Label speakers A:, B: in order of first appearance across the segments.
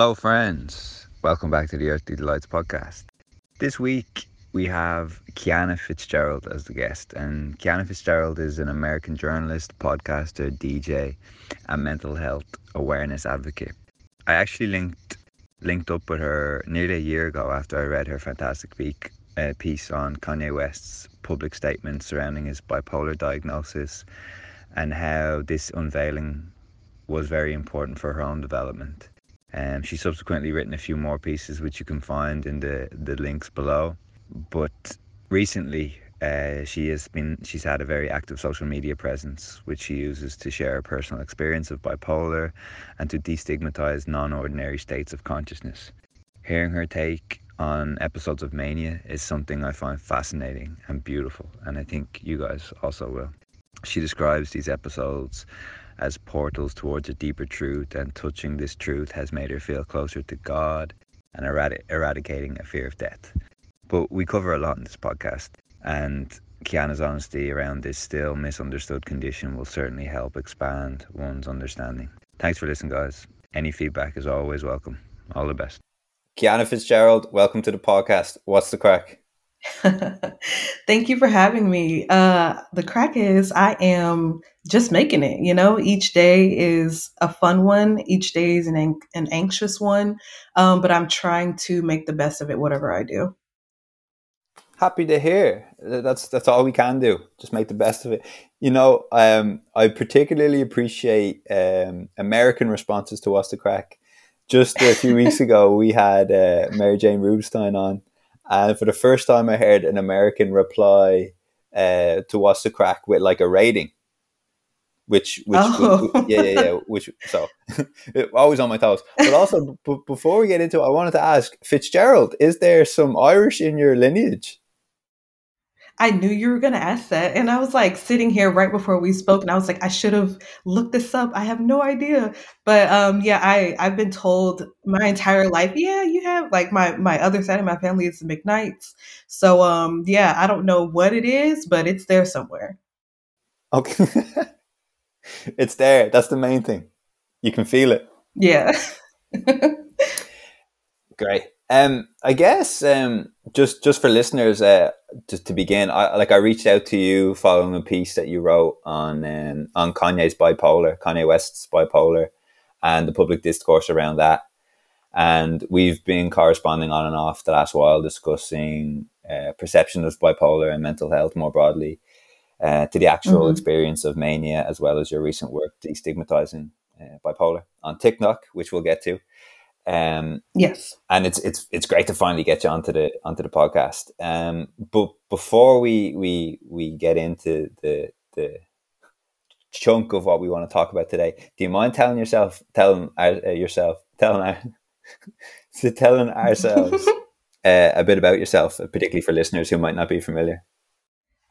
A: Hello, friends. Welcome back to the Earthly Delights podcast. This week we have Kiana Fitzgerald as the guest, and Kiana Fitzgerald is an American journalist, podcaster, DJ, and mental health awareness advocate. I actually linked linked up with her nearly a year ago after I read her fantastic uh, piece on Kanye West's public statement surrounding his bipolar diagnosis and how this unveiling was very important for her own development. Um, she's subsequently written a few more pieces, which you can find in the, the links below. But recently, uh, she has been she's had a very active social media presence, which she uses to share her personal experience of bipolar and to destigmatize non-ordinary states of consciousness. Hearing her take on episodes of Mania is something I find fascinating and beautiful, and I think you guys also will. She describes these episodes as portals towards a deeper truth, and touching this truth has made her feel closer to God and eradi- eradicating a fear of death. But we cover a lot in this podcast, and Kiana's honesty around this still misunderstood condition will certainly help expand one's understanding. Thanks for listening, guys. Any feedback is always welcome. All the best.
B: Kiana Fitzgerald, welcome to the podcast. What's the crack?
C: Thank you for having me. Uh, the crack is I am just making it. You know, each day is a fun one. Each day is an an anxious one, um, but I'm trying to make the best of it, whatever I do.
B: Happy to hear. That's that's all we can do. Just make the best of it. You know, um, I particularly appreciate um, American responses to "What's the Crack." Just a few weeks ago, we had uh, Mary Jane Rubenstein on and for the first time, I heard an American reply uh, to "What's the Crack" with like a rating, which, which, oh. which yeah, yeah, yeah, which so always on my toes. But also, b- before we get into it, I wanted to ask Fitzgerald: Is there some Irish in your lineage?
C: I knew you were going to ask that. And I was like sitting here right before we spoke and I was like, I should have looked this up. I have no idea. But um, yeah, I, I've been told my entire life, yeah, you like my, my other side of my family is the McKnights. So um, yeah, I don't know what it is, but it's there somewhere.
B: Okay. it's there. That's the main thing. You can feel it.
C: Yeah.
B: Great. Um, I guess um, just just for listeners, uh, just to begin, I like I reached out to you following a piece that you wrote on um, on Kanye's bipolar, Kanye West's bipolar, and the public discourse around that. And we've been corresponding on and off the last while, discussing uh, perception of bipolar and mental health more broadly, uh, to the actual mm-hmm. experience of mania, as well as your recent work destigmatizing uh, bipolar on TikTok, which we'll get to.
C: Um, yes,
B: and it's it's it's great to finally get you onto the onto the podcast. Um, but before we we we get into the the chunk of what we want to talk about today, do you mind telling yourself, telling uh, yourself, telling to telling ourselves uh, a bit about yourself, particularly for listeners who might not be familiar?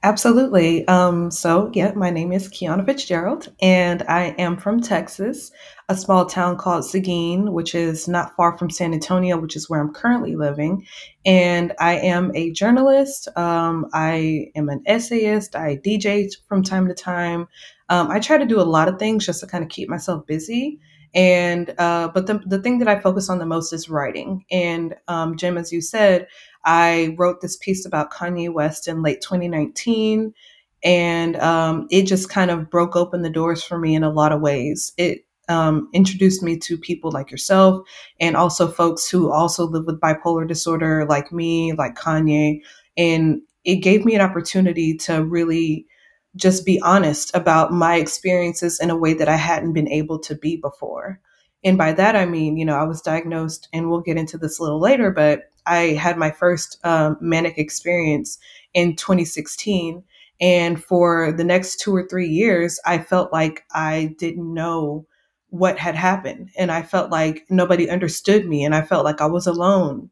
C: Absolutely. Um, so, yeah, my name is Kiana Fitzgerald, and I am from Texas, a small town called Seguin, which is not far from San Antonio, which is where I'm currently living. And I am a journalist. Um, I am an essayist. I DJ from time to time. Um, I try to do a lot of things just to kind of keep myself busy. And uh, but the the thing that I focus on the most is writing. And um, Jim, as you said, I wrote this piece about Kanye West in late 2019, and um, it just kind of broke open the doors for me in a lot of ways. It um, introduced me to people like yourself and also folks who also live with bipolar disorder, like me, like Kanye. And it gave me an opportunity to really just be honest about my experiences in a way that I hadn't been able to be before. And by that, I mean, you know, I was diagnosed, and we'll get into this a little later, but I had my first um, manic experience in 2016. And for the next two or three years, I felt like I didn't know what had happened. And I felt like nobody understood me, and I felt like I was alone.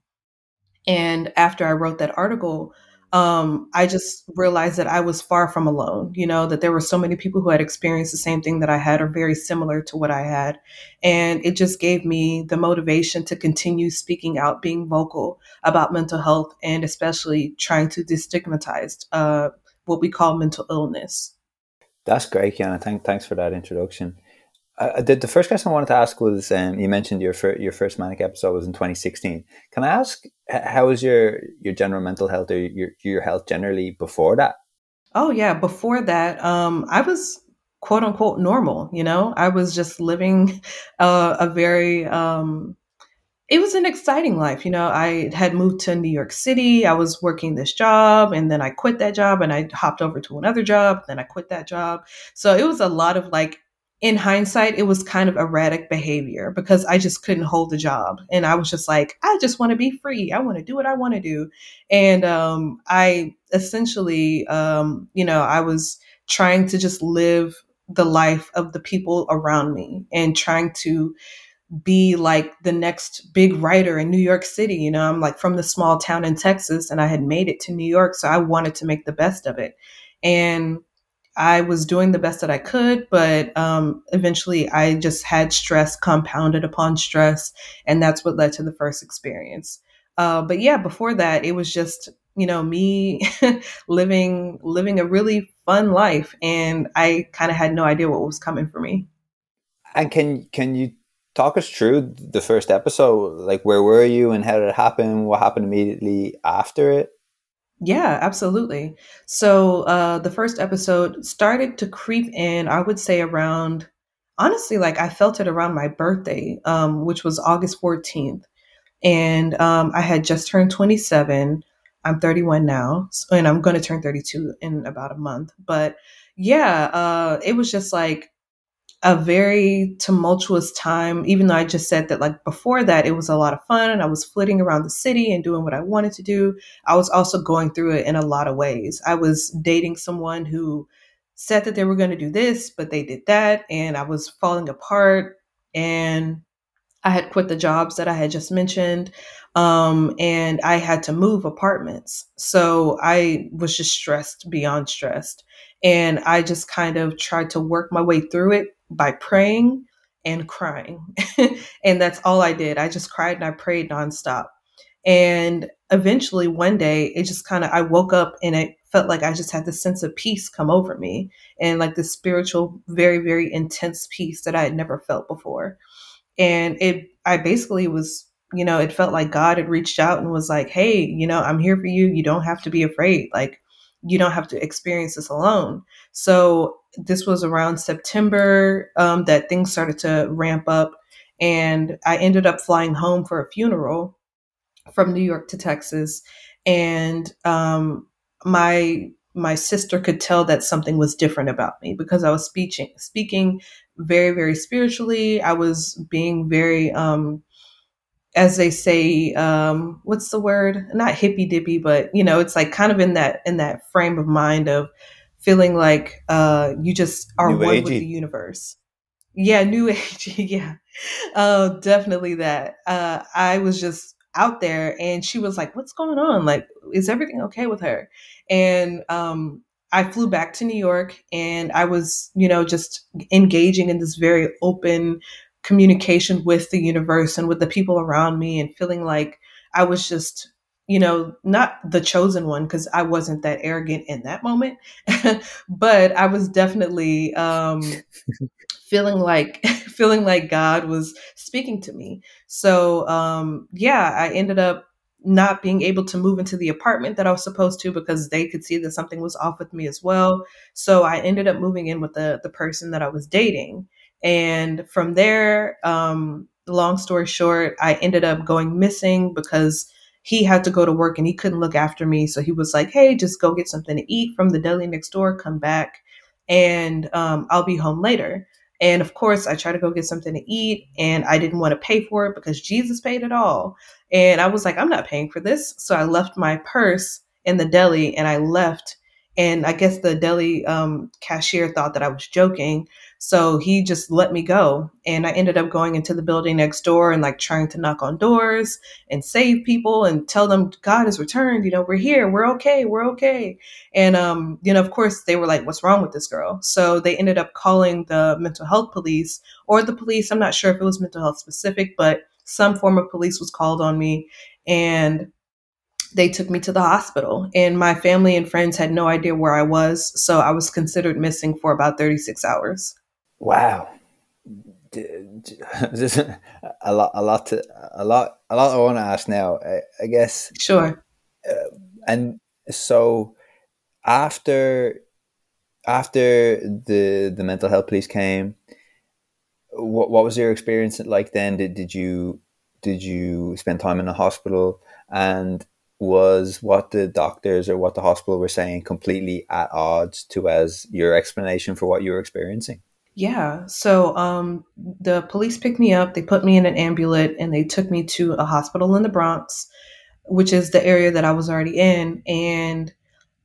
C: And after I wrote that article, um, I just realized that I was far from alone, you know, that there were so many people who had experienced the same thing that I had or very similar to what I had. And it just gave me the motivation to continue speaking out, being vocal about mental health, and especially trying to destigmatize uh, what we call mental illness.
B: That's great, Kiana. Thank, thanks for that introduction. The, the first question I wanted to ask was um, you mentioned your fir- your first manic episode was in 2016. Can I ask how was your your general mental health or your your health generally before that?
C: Oh yeah, before that, um, I was quote unquote normal. You know, I was just living uh, a very um, it was an exciting life. You know, I had moved to New York City. I was working this job and then I quit that job and I hopped over to another job. Then I quit that job. So it was a lot of like, in hindsight, it was kind of erratic behavior because I just couldn't hold the job. And I was just like, I just want to be free. I want to do what I want to do. And um, I essentially, um, you know, I was trying to just live the life of the people around me and trying to be like the next big writer in New York City. You know, I'm like from the small town in Texas and I had made it to New York. So I wanted to make the best of it. And I was doing the best that I could, but um, eventually I just had stress compounded upon stress. And that's what led to the first experience. Uh, but yeah, before that, it was just, you know, me living living a really fun life. And I kind of had no idea what was coming for me.
B: And can can you talk us through the first episode. Like, where were you and how did it happen? What happened immediately after it?
C: Yeah, absolutely. So, uh, the first episode started to creep in, I would say around, honestly, like I felt it around my birthday, um, which was August 14th. And um, I had just turned 27. I'm 31 now, and I'm going to turn 32 in about a month. But yeah, uh, it was just like a very tumultuous time, even though I just said that, like, before that, it was a lot of fun and I was flitting around the city and doing what I wanted to do. I was also going through it in a lot of ways. I was dating someone who said that they were going to do this, but they did that, and I was falling apart. And I had quit the jobs that I had just mentioned. Um, and I had to move apartments. So I was just stressed beyond stressed. And I just kind of tried to work my way through it by praying and crying. and that's all I did. I just cried and I prayed nonstop. And eventually one day it just kind of I woke up and it felt like I just had this sense of peace come over me and like this spiritual, very, very intense peace that I had never felt before. And it I basically was you know, it felt like God had reached out and was like, hey, you know, I'm here for you. You don't have to be afraid. Like, you don't have to experience this alone. So this was around September um, that things started to ramp up, and I ended up flying home for a funeral from New York to Texas, and um, my my sister could tell that something was different about me because I was speaking speaking very very spiritually. I was being very um, as they say, um, what's the word? Not hippy dippy, but you know, it's like kind of in that in that frame of mind of feeling like uh, you just are new one agey. with the universe. Yeah, new age. yeah, uh, definitely that. Uh, I was just out there, and she was like, "What's going on? Like, is everything okay with her?" And um, I flew back to New York, and I was, you know, just engaging in this very open communication with the universe and with the people around me and feeling like I was just, you know, not the chosen one because I wasn't that arrogant in that moment, but I was definitely um, feeling like feeling like God was speaking to me. So um, yeah, I ended up not being able to move into the apartment that I was supposed to because they could see that something was off with me as well. So I ended up moving in with the the person that I was dating. And from there, um, long story short, I ended up going missing because he had to go to work and he couldn't look after me. So he was like, hey, just go get something to eat from the deli next door, come back, and um, I'll be home later. And of course, I tried to go get something to eat and I didn't want to pay for it because Jesus paid it all. And I was like, I'm not paying for this. So I left my purse in the deli and I left. And I guess the deli um, cashier thought that I was joking. So he just let me go. And I ended up going into the building next door and like trying to knock on doors and save people and tell them God has returned. You know, we're here. We're okay. We're okay. And, um, you know, of course, they were like, what's wrong with this girl? So they ended up calling the mental health police or the police. I'm not sure if it was mental health specific, but some form of police was called on me. And they took me to the hospital and my family and friends had no idea where I was. So I was considered missing for about 36 hours.
B: Wow. a lot, a lot, to, a lot, a lot. I want to ask now. I, I guess.
C: Sure.
B: Uh, and so, after after the the mental health police came, what what was your experience like then? Did did you did you spend time in the hospital? And was what the doctors or what the hospital were saying completely at odds to as your explanation for what you were experiencing?
C: Yeah. So um, the police picked me up, they put me in an ambulance, and they took me to a hospital in the Bronx, which is the area that I was already in. And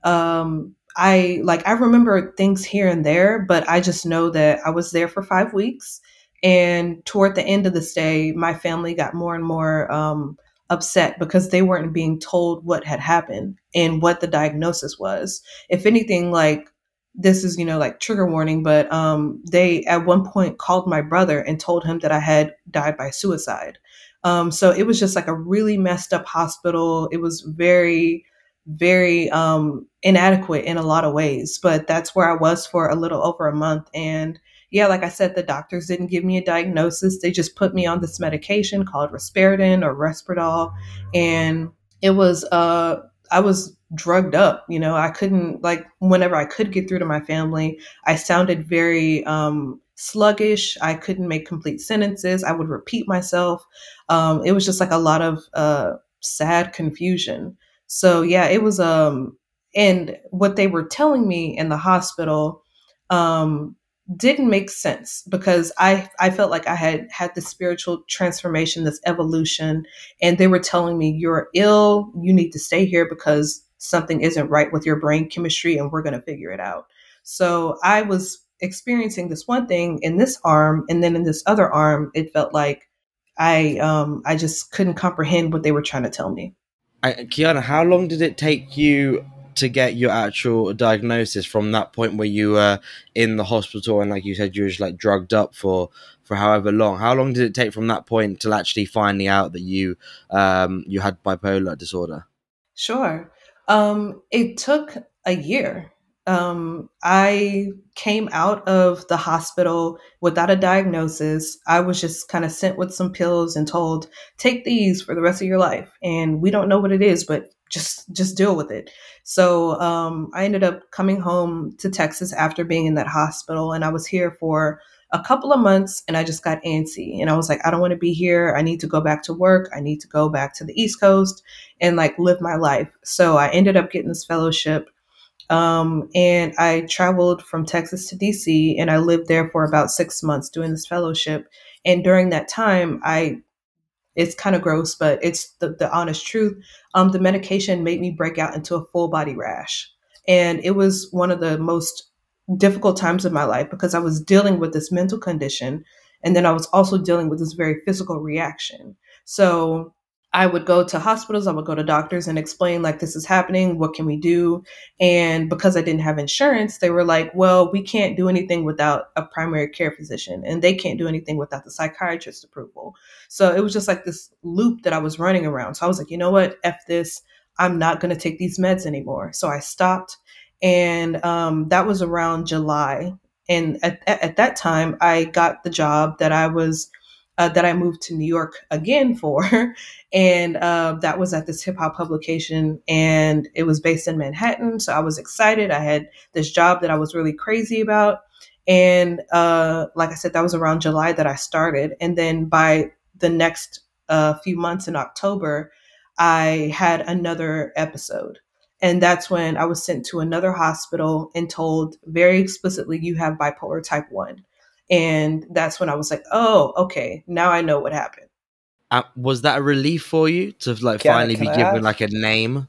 C: um, I like I remember things here and there, but I just know that I was there for five weeks. And toward the end of the stay, my family got more and more um, upset because they weren't being told what had happened and what the diagnosis was. If anything, like this is you know like trigger warning but um they at one point called my brother and told him that i had died by suicide. Um so it was just like a really messed up hospital. It was very very um inadequate in a lot of ways but that's where i was for a little over a month and yeah like i said the doctors didn't give me a diagnosis. They just put me on this medication called risperidone or Risperdal and it was uh I was drugged up. You know, I couldn't like whenever I could get through to my family, I sounded very um, sluggish. I couldn't make complete sentences. I would repeat myself. Um, it was just like a lot of uh, sad confusion. So yeah, it was. Um, and what they were telling me in the hospital, um, didn't make sense because I I felt like I had had this spiritual transformation, this evolution, and they were telling me you're ill, you need to stay here because something isn't right with your brain chemistry and we're going to figure it out. So I was experiencing this one thing in this arm and then in this other arm it felt like I um I just couldn't comprehend what they were trying to tell me.
D: I, Kiana, how long did it take you to get your actual diagnosis from that point where you were in the hospital and like you said you was like drugged up for for however long how long did it take from that point till actually finding out that you um you had bipolar disorder
C: sure um it took a year um, I came out of the hospital without a diagnosis. I was just kind of sent with some pills and told, take these for the rest of your life. And we don't know what it is, but just just deal with it. So um, I ended up coming home to Texas after being in that hospital, and I was here for a couple of months, and I just got antsy, and I was like, I don't want to be here. I need to go back to work. I need to go back to the East Coast and like live my life. So I ended up getting this fellowship. Um, and I traveled from Texas to DC and I lived there for about six months doing this fellowship. And during that time, I it's kind of gross, but it's the, the honest truth. Um, the medication made me break out into a full body rash. And it was one of the most difficult times of my life because I was dealing with this mental condition. And then I was also dealing with this very physical reaction. So I would go to hospitals, I would go to doctors and explain, like, this is happening. What can we do? And because I didn't have insurance, they were like, well, we can't do anything without a primary care physician, and they can't do anything without the psychiatrist's approval. So it was just like this loop that I was running around. So I was like, you know what? F this. I'm not going to take these meds anymore. So I stopped. And um, that was around July. And at, at that time, I got the job that I was uh, that I moved to New York again for. and uh, that was at this hip hop publication, and it was based in Manhattan. So I was excited. I had this job that I was really crazy about. And uh, like I said, that was around July that I started. And then by the next uh, few months in October, I had another episode. And that's when I was sent to another hospital and told very explicitly, you have bipolar type 1. And that's when I was like, oh, okay, now I know what happened.
D: Uh, was that a relief for you to like can, finally can be I given ask? like a name?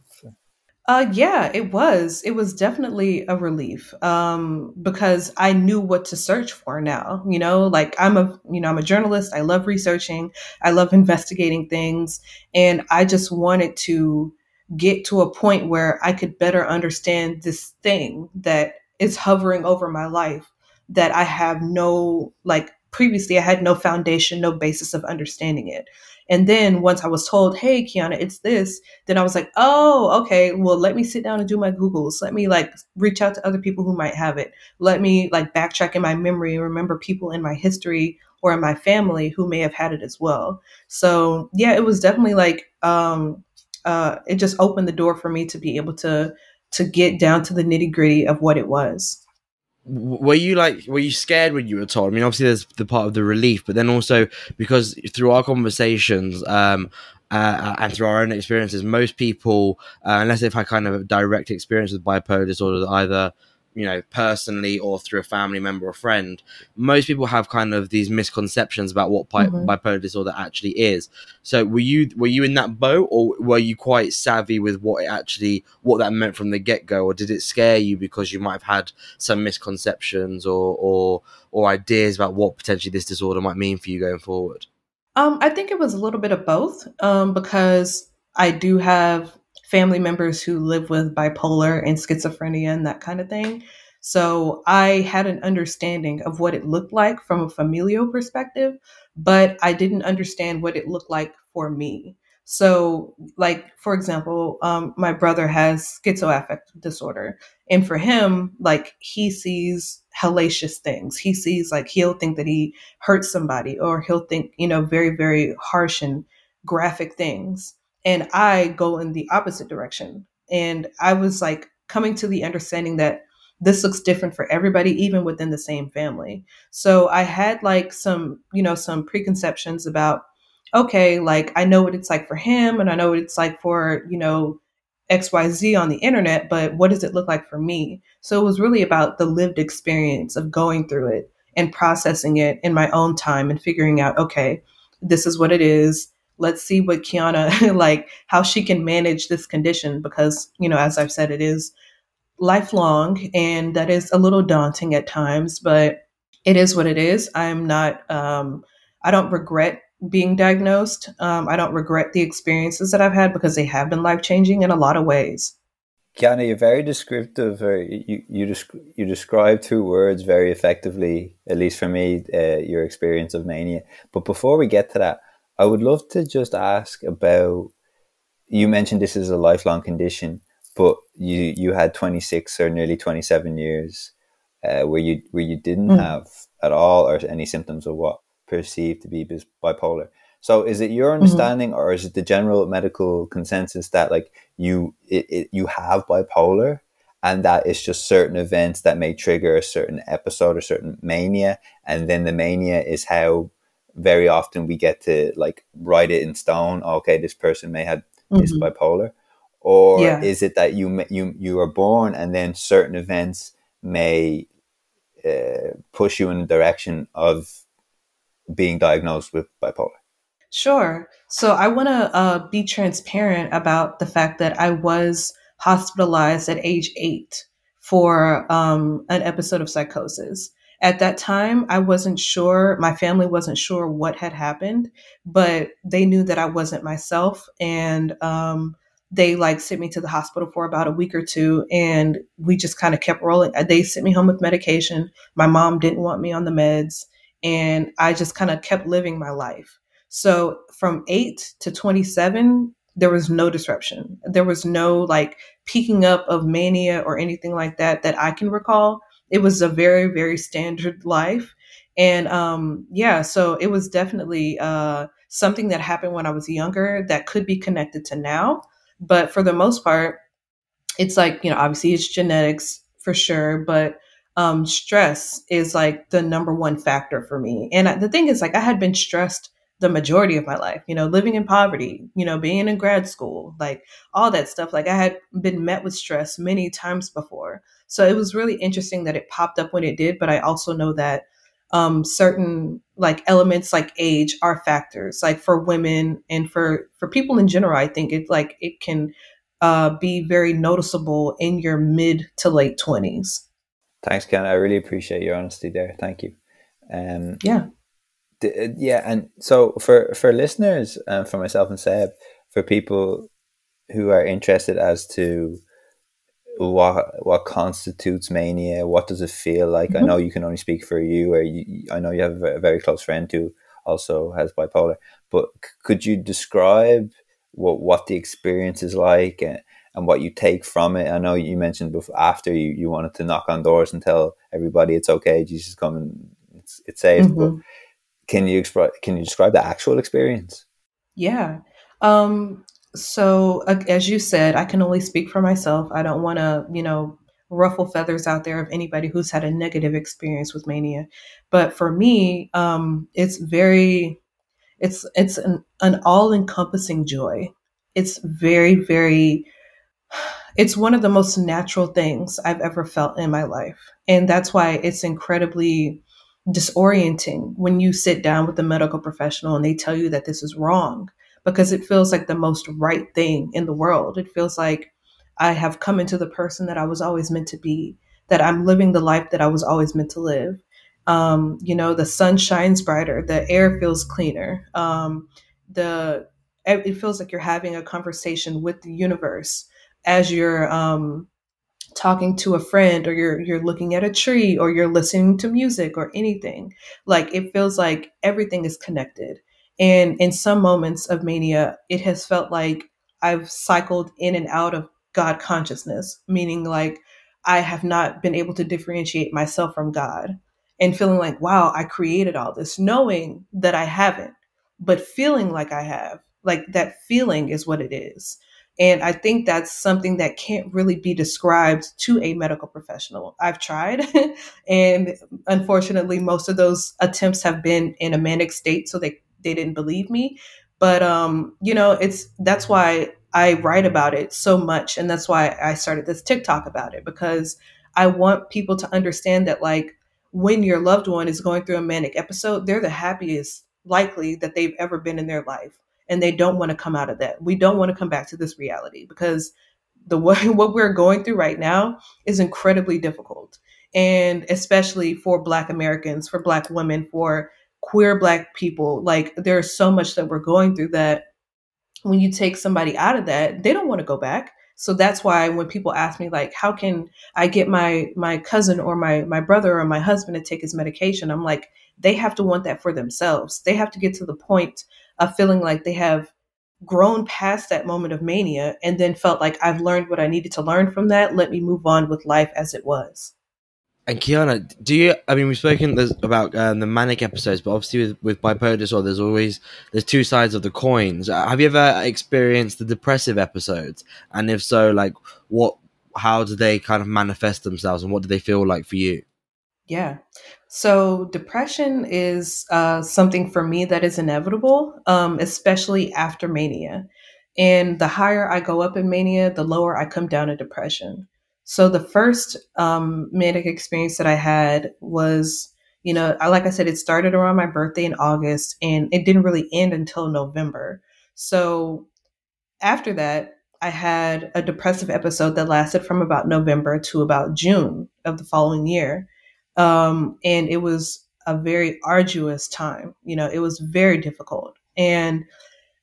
C: Uh, yeah, it was. It was definitely a relief um, because I knew what to search for now. You know, like I'm a, you know, I'm a journalist. I love researching. I love investigating things, and I just wanted to get to a point where I could better understand this thing that is hovering over my life that I have no like previously I had no foundation, no basis of understanding it. And then once I was told, hey, Kiana, it's this, then I was like, oh, okay, well, let me sit down and do my Googles. Let me like reach out to other people who might have it. Let me like backtrack in my memory and remember people in my history or in my family who may have had it as well. So yeah, it was definitely like, um, uh, it just opened the door for me to be able to to get down to the nitty gritty of what it was.
D: Were you like were you scared when you were told? I mean obviously there's the part of the relief but then also because through our conversations um uh, and through our own experiences most people uh, unless they've had kind of a direct experience with bipolar disorder either you know personally or through a family member or friend most people have kind of these misconceptions about what bi- mm-hmm. bipolar disorder actually is. So were you were you in that boat or were you quite savvy with what it actually what that meant from the get-go? Or did it scare you because you might have had some misconceptions or or or ideas about what potentially this disorder might mean for you going forward?
C: Um i think it was a little bit of both um because i do have family members who live with bipolar and schizophrenia and that kind of thing. So I had an understanding of what it looked like from a familial perspective, but I didn't understand what it looked like for me. So, like for example, um, my brother has schizoaffective disorder, and for him, like he sees hellacious things. He sees like he'll think that he hurt somebody, or he'll think you know very very harsh and graphic things and I go in the opposite direction. And I was like coming to the understanding that this looks different for everybody, even within the same family. So I had like some, you know, some preconceptions about, okay, like I know what it's like for him and I know what it's like for, you know, XYZ on the internet, but what does it look like for me? So it was really about the lived experience of going through it and processing it in my own time and figuring out, okay, this is what it is let's see what Kiana like how she can manage this condition because you know as I've said it is lifelong and that is a little daunting at times but it is what it is I'm not um, I don't regret being diagnosed um, I don't regret the experiences that I've had because they have been life changing in a lot of ways.
B: Kiana, you're very descriptive. you you, desc- you describe two words very effectively, at least for me, uh, your experience of mania. But before we get to that, I would love to just ask about. You mentioned this is a lifelong condition, but you you had twenty six or nearly twenty seven years uh, where you where you didn't mm. have at all or any symptoms of what perceived to be bipolar. So is it your mm-hmm. understanding mm-hmm. or is it the general medical consensus that like you it, it, you have bipolar and that it's just certain events that may trigger a certain episode or certain mania and then the mania is how very often we get to like write it in stone. Okay, this person may have mm-hmm. this bipolar, or yeah. is it that you you you are born and then certain events may uh, push you in the direction of being diagnosed with bipolar?
C: Sure. So I want to uh, be transparent about the fact that I was hospitalized at age eight for um, an episode of psychosis at that time, I wasn't sure, my family wasn't sure what had happened, but they knew that I wasn't myself. And um, they like sent me to the hospital for about a week or two and we just kind of kept rolling. They sent me home with medication. My mom didn't want me on the meds. And I just kind of kept living my life. So from eight to 27, there was no disruption. There was no like peaking up of mania or anything like that that I can recall it was a very very standard life. And um yeah so it was definitely uh something that happened when i was younger that could be connected to now. But for the most part it's like you know obviously it's genetics for sure but um stress is like the number one factor for me. And the thing is like i had been stressed the majority of my life, you know, living in poverty, you know, being in grad school, like all that stuff. Like I had been met with stress many times before. So it was really interesting that it popped up when it did, but I also know that um, certain like elements like age are factors. Like for women and for for people in general, I think it like it can uh, be very noticeable in your mid to late twenties.
B: Thanks, Ken. I really appreciate your honesty there. Thank you. Um,
C: yeah,
B: d- yeah, and so for for listeners, uh, for myself and Seb, for people who are interested as to what what constitutes mania? What does it feel like? Mm-hmm. I know you can only speak for you, or you, I know you have a very close friend who also has bipolar. But could you describe what what the experience is like and, and what you take from it? I know you mentioned before after you, you wanted to knock on doors and tell everybody it's okay, Jesus come and it's it's safe. Mm-hmm. But can you express can you describe the actual experience?
C: Yeah. Um, so as you said, I can only speak for myself. I don't want to, you know, ruffle feathers out there of anybody who's had a negative experience with mania. But for me, um, it's very, it's it's an, an all encompassing joy. It's very very. It's one of the most natural things I've ever felt in my life. And that's why it's incredibly disorienting when you sit down with a medical professional and they tell you that this is wrong because it feels like the most right thing in the world. It feels like I have come into the person that I was always meant to be, that I'm living the life that I was always meant to live. Um, you know, the sun shines brighter, the air feels cleaner. Um, the it feels like you're having a conversation with the universe as you're um, talking to a friend or you're you're looking at a tree or you're listening to music or anything like it feels like everything is connected and in some moments of mania, it has felt like I've cycled in and out of God consciousness, meaning like I have not been able to differentiate myself from God and feeling like, wow, I created all this, knowing that I haven't, but feeling like I have. Like that feeling is what it is. And I think that's something that can't really be described to a medical professional. I've tried, and unfortunately, most of those attempts have been in a manic state, so they they didn't believe me. But um, you know, it's that's why I write about it so much, and that's why I started this TikTok about it because I want people to understand that like when your loved one is going through a manic episode, they're the happiest likely that they've ever been in their life, and they don't want to come out of that. We don't want to come back to this reality because the way, what we're going through right now is incredibly difficult. And especially for black americans for black women for queer black people like there's so much that we're going through that when you take somebody out of that they don't want to go back. So that's why when people ask me like how can i get my my cousin or my my brother or my husband to take his medication? I'm like they have to want that for themselves. They have to get to the point of feeling like they have grown past that moment of mania and then felt like i've learned what i needed to learn from that let me move on with life as it was
D: and Kiana, do you? I mean, we've spoken about um, the manic episodes, but obviously with, with bipolar disorder, there's always there's two sides of the coins. Uh, have you ever experienced the depressive episodes? And if so, like what? How do they kind of manifest themselves, and what do they feel like for you?
C: Yeah. So depression is uh, something for me that is inevitable, um, especially after mania. And the higher I go up in mania, the lower I come down in depression. So the first um, manic experience that I had was, you know, I, like I said, it started around my birthday in August and it didn't really end until November. So after that, I had a depressive episode that lasted from about November to about June of the following year. Um, and it was a very arduous time. You know, it was very difficult. And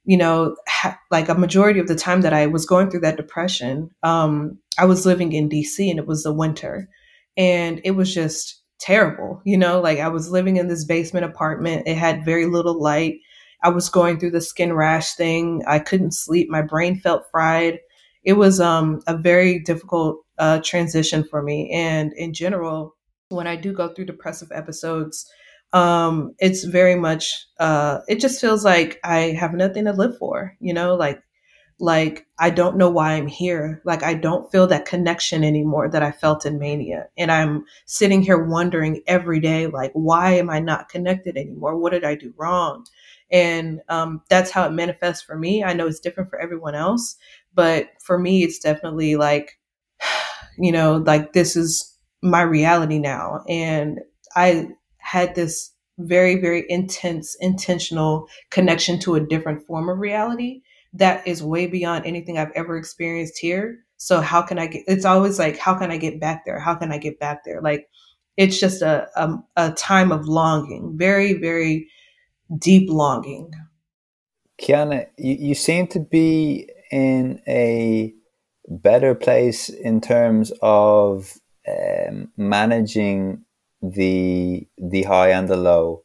C: you know, ha- like a majority of the time that I was going through that depression, um, I was living in DC and it was the winter. And it was just terrible, you know, like I was living in this basement apartment. It had very little light. I was going through the skin rash thing. I couldn't sleep. My brain felt fried. It was um, a very difficult uh, transition for me. And in general, when I do go through depressive episodes, um, it's very much uh, it just feels like I have nothing to live for, you know, like like I don't know why I'm here. Like I don't feel that connection anymore that I felt in mania. And I'm sitting here wondering every day, like, why am I not connected anymore? What did I do wrong? And um, that's how it manifests for me. I know it's different for everyone else, but for me, it's definitely like, you know, like this is my reality now. And I had this very, very intense, intentional connection to a different form of reality that is way beyond anything I've ever experienced here. So how can I get? It's always like, how can I get back there? How can I get back there? Like, it's just a a, a time of longing, very, very deep longing.
B: Kiana, you, you seem to be in a better place in terms of um, managing the the high and the low.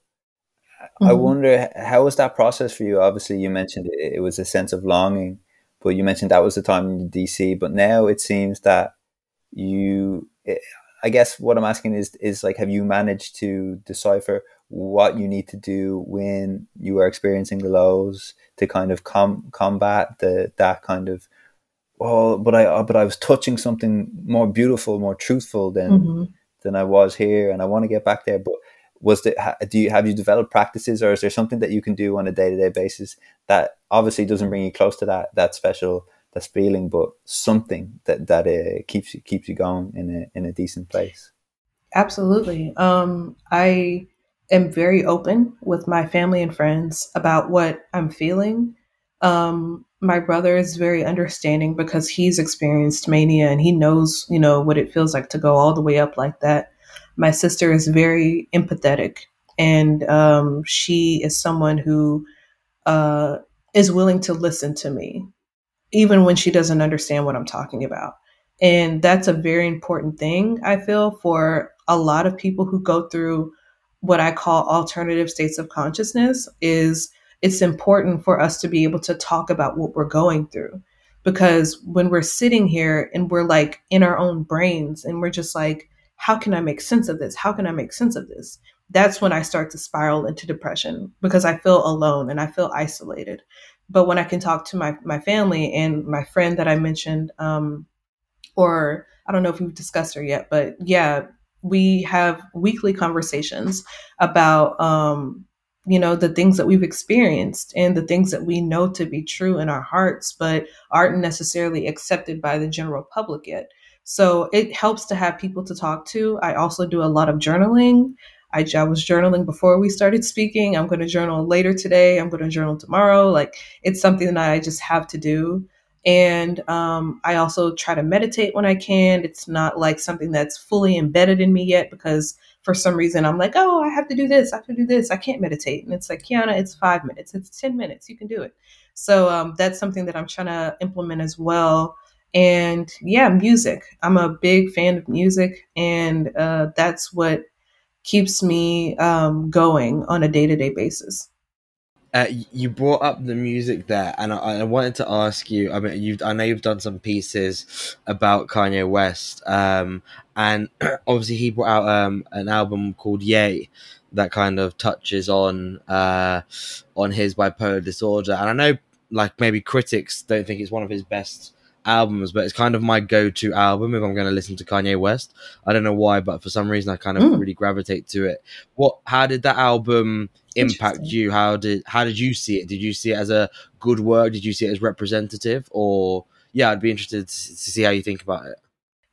B: Mm-hmm. I wonder how was that process for you? Obviously, you mentioned it, it was a sense of longing, but you mentioned that was the time in DC. But now it seems that you, I guess, what I'm asking is, is like, have you managed to decipher what you need to do when you are experiencing the lows to kind of com- combat the that kind of oh, but I but I was touching something more beautiful, more truthful than mm-hmm. than I was here, and I want to get back there. But was the do you have you developed practices, or is there something that you can do on a day to day basis that obviously doesn't bring you close to that that special that feeling, but something that that uh, keeps you keeps you going in a in a decent place?
C: Absolutely. Um, I am very open with my family and friends about what I'm feeling. Um, my brother is very understanding because he's experienced mania and he knows, you know, what it feels like to go all the way up like that. My sister is very empathetic and um, she is someone who uh, is willing to listen to me, even when she doesn't understand what I'm talking about. And that's a very important thing, I feel, for a lot of people who go through what I call alternative states of consciousness is it's important for us to be able to talk about what we're going through. Because when we're sitting here and we're like in our own brains and we're just like, how can I make sense of this? How can I make sense of this? That's when I start to spiral into depression because I feel alone and I feel isolated. But when I can talk to my, my family and my friend that I mentioned, um, or I don't know if we've discussed her yet, but yeah, we have weekly conversations about um, you know the things that we've experienced and the things that we know to be true in our hearts but aren't necessarily accepted by the general public yet. So it helps to have people to talk to. I also do a lot of journaling. I, I was journaling before we started speaking. I'm going to journal later today. I'm going to journal tomorrow. Like it's something that i just have to do. And um, I also try to meditate when I can. It's not like something that's fully embedded in me yet because for some reason I'm like, oh, I have to do this, I have to do this. I can't meditate. And it's like, Kiana, it's five minutes, it's 10 minutes, you can do it. So um, that's something that I'm trying to implement as well. And yeah, music. I'm a big fan of music, and uh, that's what keeps me um, going on a day to day basis.
D: Uh, you brought up the music there, and I, I, wanted to ask you. I mean, you I know you've done some pieces about Kanye West, um, and obviously he brought out um, an album called Ye that kind of touches on uh, on his bipolar disorder. And I know, like maybe critics don't think it's one of his best albums, but it's kind of my go-to album if I'm going to listen to Kanye West. I don't know why, but for some reason I kind of mm. really gravitate to it. What? How did that album impact you? How did how did you see it? Did you see it as a good work? Did you see it as representative? Or yeah, I'd be interested to see how you think about it.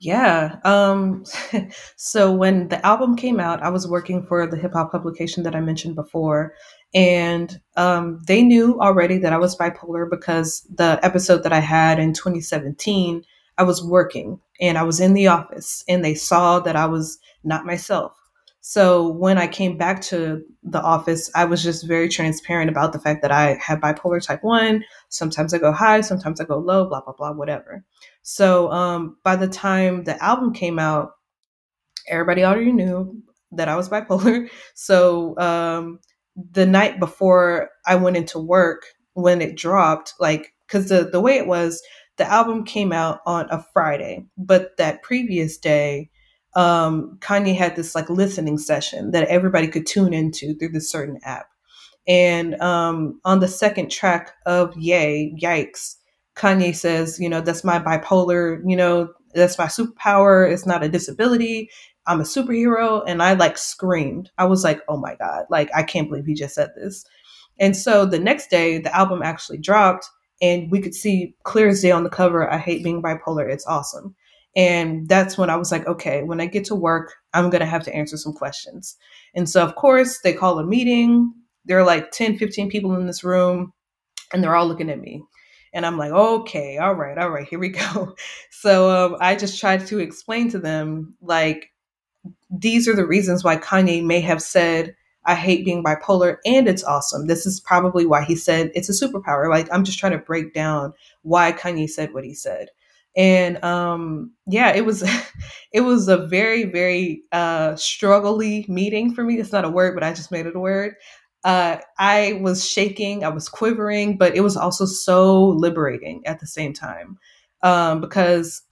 C: Yeah. Um, so when the album came out, I was working for the hip hop publication that I mentioned before. And um, they knew already that I was bipolar because the episode that I had in 2017, I was working and I was in the office and they saw that I was not myself. So when I came back to the office, I was just very transparent about the fact that I had bipolar type 1. Sometimes I go high, sometimes I go low, blah, blah, blah, whatever. So um, by the time the album came out, everybody already knew that I was bipolar. So um, the night before I went into work, when it dropped, like, because the, the way it was, the album came out on a Friday, but that previous day, um, Kanye had this like listening session that everybody could tune into through this certain app. And um, on the second track of Ye, Yikes, Kanye says, you know, that's my bipolar, you know, that's my superpower. It's not a disability. I'm a superhero. And I like screamed. I was like, oh my God, like, I can't believe he just said this. And so the next day, the album actually dropped, and we could see clear as day on the cover, I hate being bipolar. It's awesome. And that's when I was like, okay, when I get to work, I'm going to have to answer some questions. And so, of course, they call a meeting. There are like 10, 15 people in this room, and they're all looking at me. And I'm like, okay, all right, all right, here we go. So um, I just tried to explain to them, like, these are the reasons why Kanye may have said, I hate being bipolar and it's awesome. This is probably why he said it's a superpower. Like, I'm just trying to break down why Kanye said what he said. And um yeah it was it was a very very uh struggly meeting for me. It's not a word but i just made it a word. Uh i was shaking i was quivering but it was also so liberating at the same time. Um because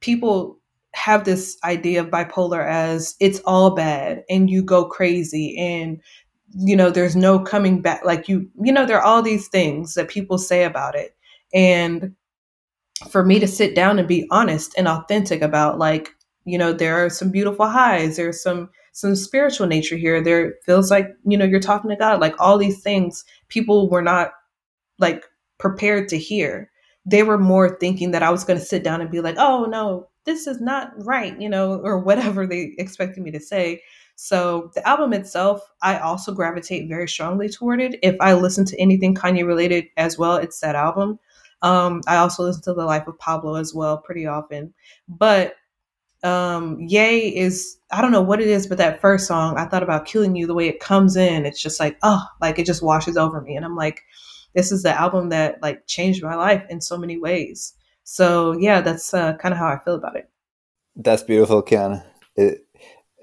C: people have this idea of bipolar as it's all bad and you go crazy and you know there's no coming back like you you know there are all these things that people say about it. And for me to sit down and be honest and authentic about like you know there are some beautiful highs there's some some spiritual nature here there feels like you know you're talking to god like all these things people were not like prepared to hear. They were more thinking that i was going to sit down and be like oh no this is not right you know or whatever they expected me to say. So the album itself i also gravitate very strongly toward it. If i listen to anything kanye related as well it's that album um, I also listen to The Life of Pablo as well pretty often. But um, Ye is, I don't know what it is, but that first song, I thought about Killing You, the way it comes in, it's just like, oh, like it just washes over me. And I'm like, this is the album that like changed my life in so many ways. So yeah, that's uh, kind of how I feel about it.
B: That's beautiful, Kiana. It,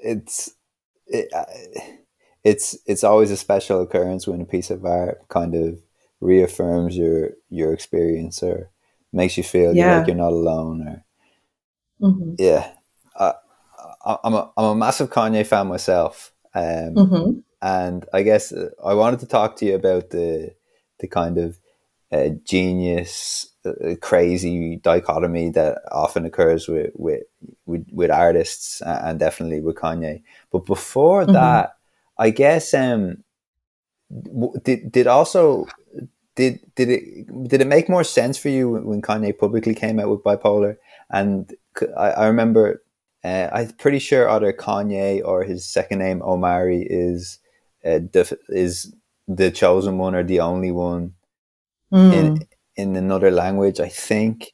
B: it's, it, it's, it's always a special occurrence when a piece of art kind of reaffirms your your experience or makes you feel yeah. like you're not alone or mm-hmm. yeah I, am a, I'm a massive Kanye fan myself um, mm-hmm. and I guess uh, I wanted to talk to you about the the kind of uh, genius uh, crazy dichotomy that often occurs with, with with with artists and definitely with Kanye but before mm-hmm. that I guess um did did also did did it did it make more sense for you when Kanye publicly came out with bipolar? And I, I remember, uh, I'm pretty sure either Kanye or his second name Omari is uh, def- is the chosen one or the only one mm. in in another language, I think.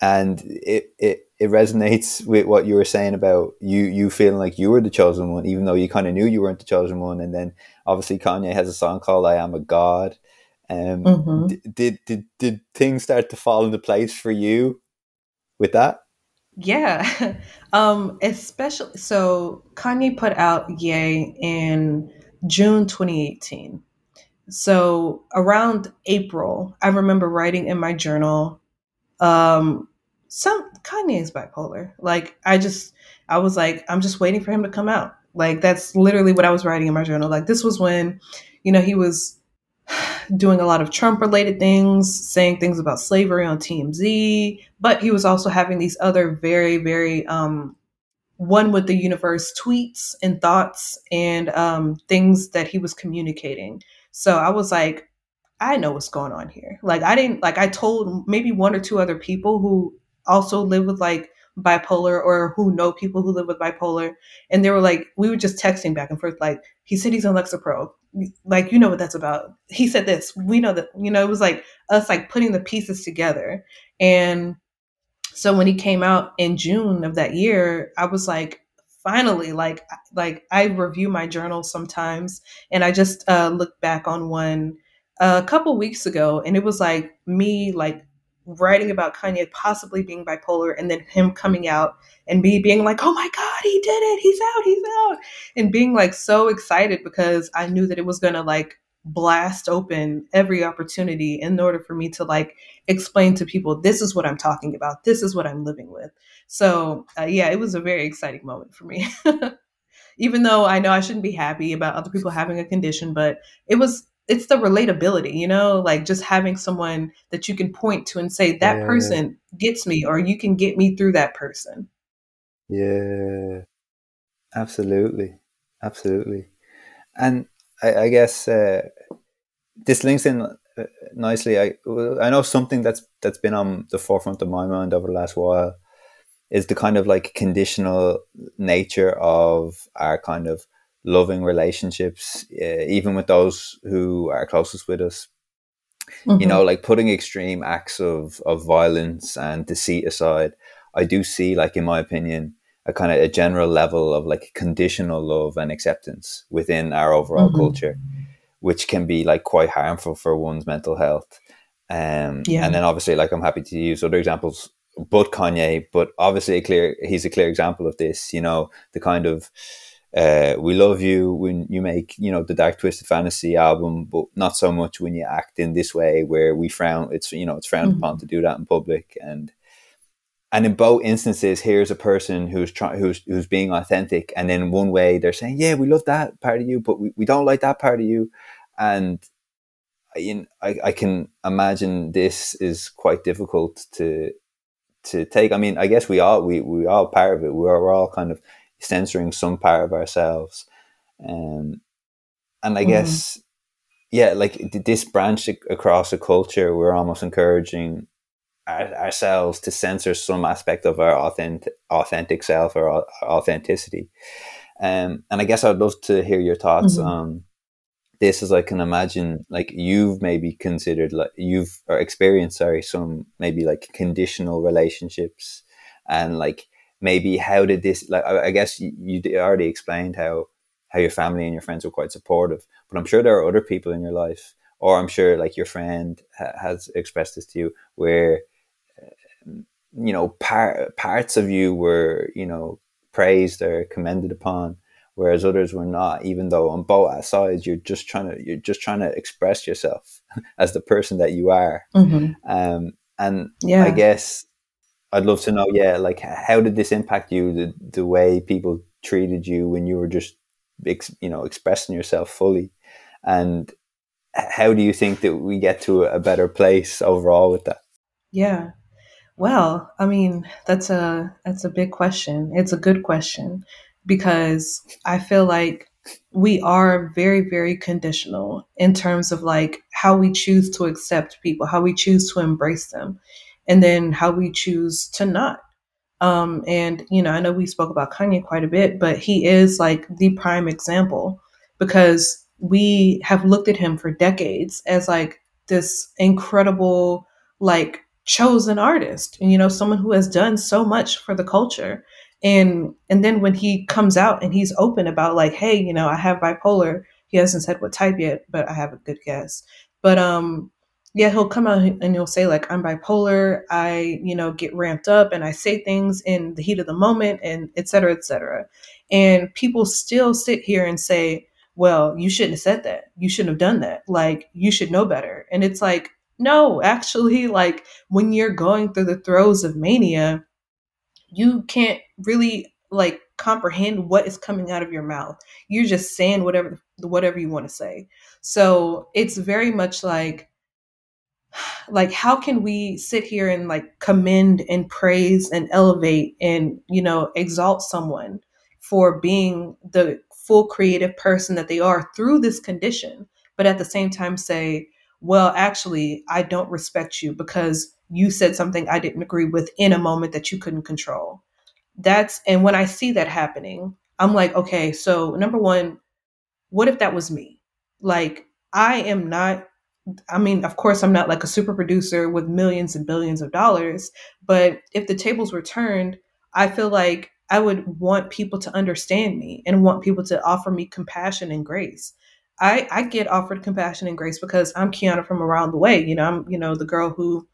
B: And it, it it resonates with what you were saying about you you feeling like you were the chosen one, even though you kind of knew you weren't the chosen one. And then obviously Kanye has a song called "I Am a God," Um, mm-hmm. did did did things start to fall into place for you with that?
C: Yeah, um, especially so Kanye put out "Ye" in June 2018. So around April, I remember writing in my journal, um, some Kanye is bipolar. Like I just, I was like, I'm just waiting for him to come out. Like that's literally what I was writing in my journal. Like this was when, you know, he was doing a lot of Trump related things, saying things about slavery on TMZ, but he was also having these other very, very um, one with the universe tweets and thoughts and um, things that he was communicating. So I was like, I know what's going on here. Like I didn't like I told maybe one or two other people who also live with like bipolar or who know people who live with bipolar. And they were like we were just texting back and forth like he said he's on lexapro. Like you know what that's about. He said this. We know that you know it was like us like putting the pieces together. And so when he came out in june of that year i was like finally like like i review my journal sometimes. And i just uh look back on one a couple weeks ago. And it was like me like writing about Kanye possibly being bipolar and then him coming out and me being like, oh my God, he did it. He's out. He's out. And being like so excited because I knew that it was going to like blast open every opportunity in order for me to like explain to people, this is what I'm talking about. This is what I'm living with. So uh, yeah, it was a very exciting moment for me. Even though I know I shouldn't be happy about other people having a condition, but it was it's the relatability, you know, like just having someone that you can point to and say that yeah. person gets me, or you can get me through that person.
B: Yeah, absolutely, absolutely, and I, I guess uh, this links in uh, nicely. I I know something that's that's been on the forefront of my mind over the last while is the kind of like conditional nature of our kind of loving relationships, uh, even with those who are closest with us. Mm-hmm. You know, like putting extreme acts of, of violence and deceit aside, I do see, like, in my opinion, a kind of a general level of like conditional love and acceptance within our overall mm-hmm. culture, which can be like quite harmful for one's mental health. Um, yeah. And then obviously, like, I'm happy to use other examples but Kanye, but obviously a clear he's a clear example of this. You know, the kind of uh, we love you when you make you know the Dark Twisted Fantasy album, but not so much when you act in this way where we frown. It's you know it's frowned mm-hmm. upon to do that in public, and and in both instances, here's a person who's trying who's who's being authentic, and in one way they're saying, yeah, we love that part of you, but we, we don't like that part of you, and I, I, I can imagine this is quite difficult to to take. I mean, I guess we all we we all part of it. We're, we're all kind of censoring some part of ourselves, um, and I mm. guess yeah, like this branch across a culture, we're almost encouraging our, ourselves to censor some aspect of our authentic authentic self or authenticity. Um, and I guess I'd love to hear your thoughts mm-hmm. on this as I can imagine like you've maybe considered like you've or experienced sorry some maybe like conditional relationships and like maybe how did this like I, I guess you, you already explained how how your family and your friends were quite supportive but I'm sure there are other people in your life or I'm sure like your friend ha- has expressed this to you where um, you know par- parts of you were you know praised or commended upon whereas others were not even though on both sides you're just trying to you're just trying to express yourself as the person that you are mm-hmm. um, and yeah. i guess i'd love to know yeah like how did this impact you the, the way people treated you when you were just you know expressing yourself fully? And how do you think that we get to a better place overall with that?
C: Yeah. Well i mean that's a that's a big question. It's a good question because I feel like we are very, very conditional in terms of like how we choose to accept people, how we choose to embrace them, and then how we choose to not. Um, and, you know, I know we spoke about Kanye quite a bit, but he is like the prime example because we have looked at him for decades as like this incredible, like chosen artist, and, you know, someone who has done so much for the culture and and then when he comes out and he's open about like hey you know i have bipolar he hasn't said what type yet but i have a good guess but um yeah he'll come out and he'll say like i'm bipolar. I you know get ramped up and i say things in the heat of the moment and et cetera et cetera. And people still sit here and say well you shouldn't have said that. You shouldn't have done that. Like you should know better. And it's like no actually like when you're going through the throes of mania you can't really like comprehend what is coming out of your mouth. You're just saying whatever whatever you want to say. So it's very much like like how can we sit here and like commend and praise and elevate and you know exalt someone for being the full creative person that they are through this condition but at the same time say well actually i don't respect you because you said something i didn't agree with in a moment that you couldn't control that's and when I see that happening, I'm like, okay, so number one, what if that was me? Like, I am not I mean, of course, I'm not like a super producer with millions and billions of dollars, but if the tables were turned, I feel like I would want people to understand me and want people to offer me compassion and grace. I, I get offered compassion and grace because I'm Kiana from around the way. You know, I'm, you know, the girl who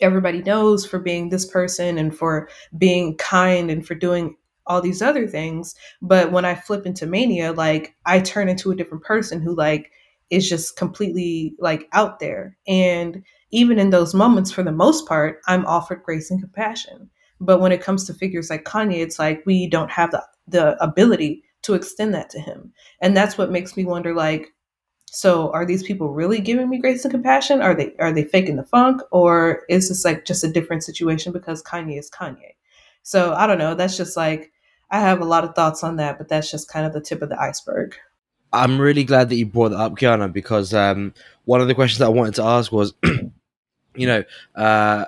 C: everybody knows for being this person and for being kind and for doing all these other things but when i flip into mania like i turn into a different person who like is just completely like out there and even in those moments for the most part i'm offered grace and compassion but when it comes to figures like kanye it's like we don't have the, the ability to extend that to him and that's what makes me wonder like so are these people really giving me grace and compassion? Are they are they faking the funk? Or is this like just a different situation because Kanye is Kanye? So I don't know. That's just like I have a lot of thoughts on that, but that's just kind of the tip of the iceberg.
D: I'm really glad that you brought that up, Kiana, because um, one of the questions that I wanted to ask was, you know, uh,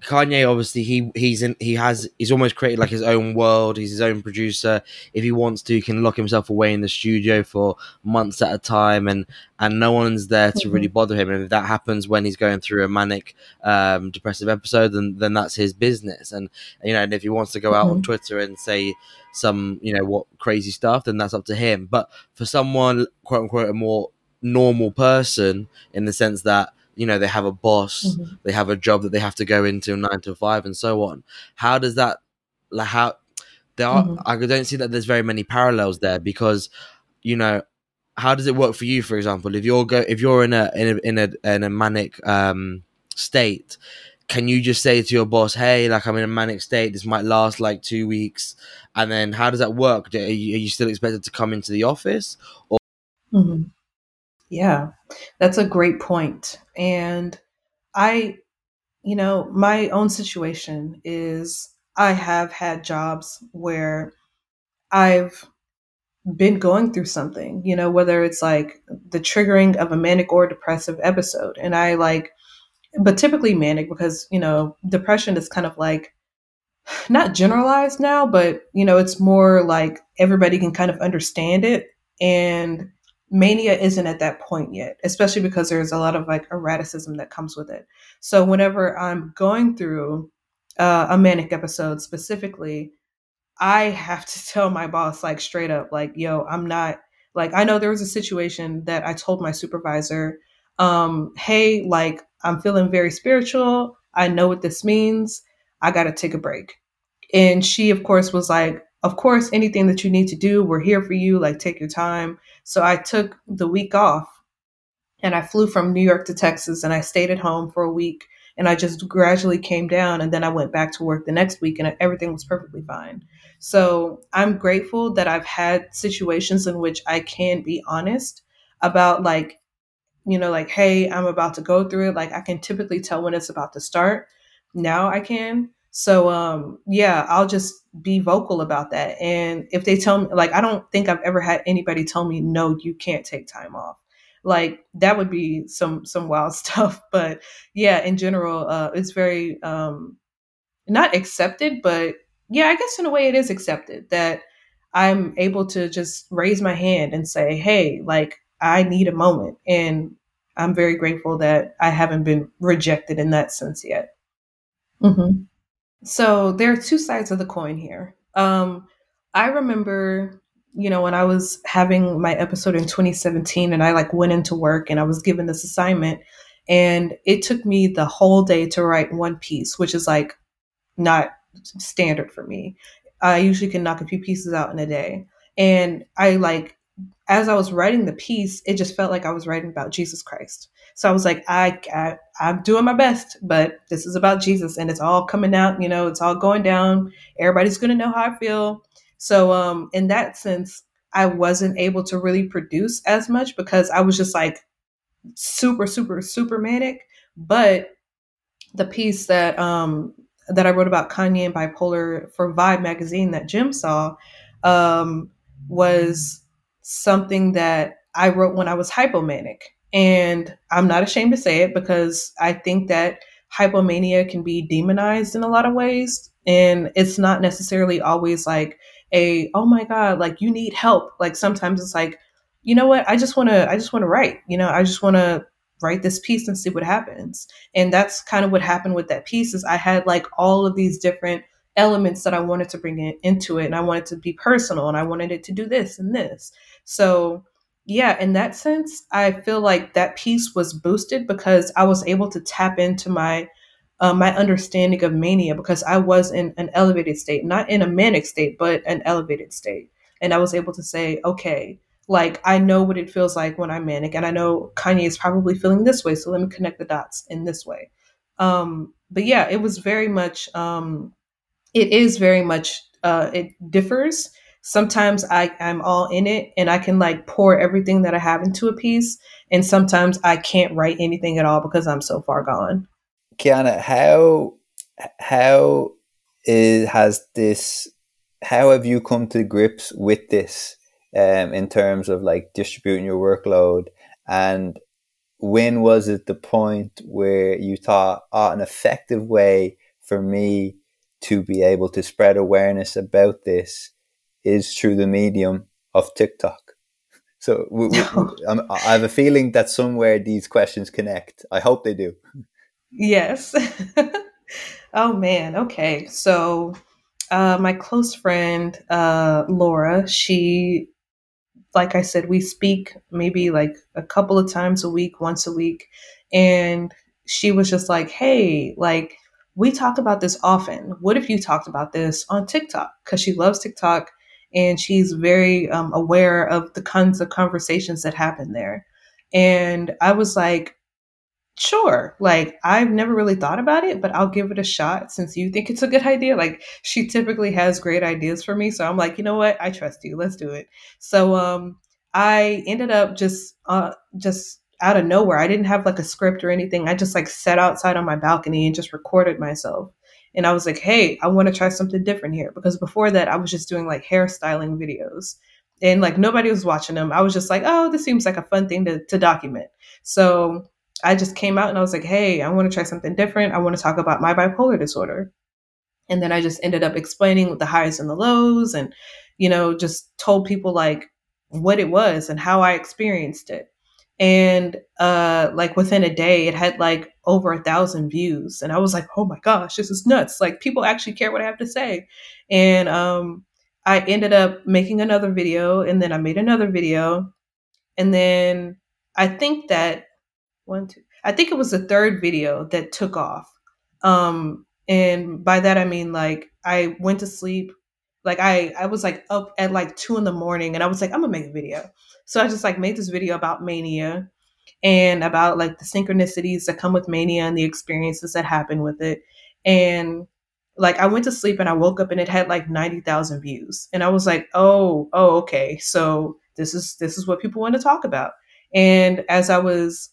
D: Kanye obviously he he's in he has he's almost created like his own world. He's his own producer. If he wants to, he can lock himself away in the studio for months at a time, and and no one's there to really mm-hmm. bother him. And if that happens when he's going through a manic, um, depressive episode, then then that's his business. And you know, and if he wants to go out mm-hmm. on Twitter and say some you know what crazy stuff, then that's up to him. But for someone quote unquote a more normal person in the sense that you know they have a boss,
C: Mhm.
D: they have a job that they have to go into nine to five, and so on. How does that like how there are?
C: Mhm.
D: I don't see that there's very many parallels there because you know how does it work for you? For example, if you're go if you're in a in a in a, in a manic um, state, can you just say to your boss, "Hey, like I'm in a manic state. This might last like two weeks," and then how does that work? Are you, are you still expected to come into the office?
C: hmm Yeah, that's a great point. And I, you know, my own situation is I have had jobs where I've been going through something, you know, whether it's like the triggering of a manic or depressive episode. And I like, but typically manic because, you know, depression is kind of like not generalized now, but, you know, it's more like everybody can kind of understand it. And mania isn't at that point yet, especially because there's a lot of like erraticism that comes with it. So whenever I'm going through uh, a manic episode specifically, I have to tell my boss like straight up, like, yo, I'm not like I know there was a situation that I told my supervisor, um, hey, like I'm feeling very spiritual. I know what this means. I gotta take a break. And she, of course, was like, of course, anything that you need to do, we're here for you. Like, take your time. So I took the week off and I flew from New York to Texas and I stayed at home for a week and I just gradually came down and then I went back to work the next week and everything was perfectly fine. So I'm grateful that I've had situations in which I can be honest about like, you know, like, hey, I'm about to go through it. Like I can typically tell when it's about to start. Now I can. So um yeah, I'll just be vocal about that. And if they tell me like I don't think I've ever had anybody tell me no, you can't take time off. Like that would be some some wild stuff, but yeah, in general, uh it's very um not accepted, but yeah, I guess in a way it is accepted that I'm able to just raise my hand and say, "Hey, like I need a moment." And I'm very grateful that I haven't been rejected in that sense yet. hmm So there are two sides of the coin here. Um, I remember, you know, when I was having my episode in 2017 and I like went into work and I was given this assignment and it took me the whole day to write one piece, which is like not standard for me. I usually can knock a few pieces out in a day. And I like as I was writing the piece, it just felt like I was writing about Jesus Christ. So I was like, I, I I'm doing my best, but this is about Jesus, and it's all coming out. You know, it's all going down. Everybody's gonna know how I feel. So um, in that sense, I wasn't able to really produce as much because I was just like super, super, super manic. But the piece that um that I wrote about Kanye and bipolar for Vibe magazine that Jim saw um, was something that I wrote when I was hypomanic. And I'm not ashamed to say it because I think that hypomania can be demonized in a lot of ways. And it's not necessarily always like a, oh my God, like you need help. Like sometimes it's like, you know what, I just wanna I just wanna write. You know, I just wanna write this piece and see what happens. And that's kind of what happened with that piece is I had like all of these different elements that I wanted to bring in, into it and I wanted to be personal and I wanted it to do this and this. So yeah, in that sense, I feel like that piece was boosted because I was able to tap into my uh, my understanding of mania because I was in an elevated state, not in a manic state, but an elevated state, and I was able to say, okay, like I know what it feels like when I'm manic, and I know Kanye is probably feeling this way, so let me connect the dots in this way. Um, but yeah, it was very much. Um, it is very much. Uh, it differs sometimes I, I'm all in it and I can like pour everything that I have into a piece. And sometimes I can't write anything at all because I'm so far gone.
B: Kiana, how how is, has this? How have you come to grips with this um, in terms of like distributing your workload? And when was it the point where you thought, oh, an effective way for me to be able to spread awareness about this is through the medium of TikTok? So we, we, I have a feeling that somewhere these questions connect. I hope they do.
C: Yes. oh man. Okay. So, uh, my close friend uh, Laura, she like I said, we speak maybe like a couple of times a week, once a week. And she was just like, hey, like, we talk about this often. What if you talked about this on TikTok? Because she loves TikTok and she's very um, aware of the kinds of conversations that happen there. And I was like, sure. Like, I've never really thought about it, but I'll give it a shot since you think it's a good idea. Like, she typically has great ideas for me. So I'm like, you know what? I trust you. Let's do it. So, um, I ended up just, uh, just out of nowhere. I didn't have like a script or anything. I just like sat outside on my balcony and just recorded myself. And I was like, hey, I want to try something different here. Because before that, I was just doing like hairstyling videos and like nobody was watching them. I was just like, oh, this seems like a fun thing to, to document. So I just came out and I was like, hey, I want to try something different. I want to talk about my bipolar disorder. And then I just ended up explaining the highs and the lows and, you know, just told people like what it was and how I experienced it. And uh like within a day it had like over a thousand views. And I was like, oh my gosh, this is nuts. Like people actually care what I have to say. And um I ended up making another video and then I made another video. And then I think that one, two, I think it was the third video that took off. Um, and by that I mean like I went to sleep. Like I, I was like up at like two in the morning and I was like, I'm gonna make a video. So I just like made this video about mania and about like the synchronicities that come with mania and the experiences that happen with it. And like I went to sleep and I woke up and it had like 90,000 views. And I was like, "Oh, oh, okay. So this is this is what people want to talk about." And as I was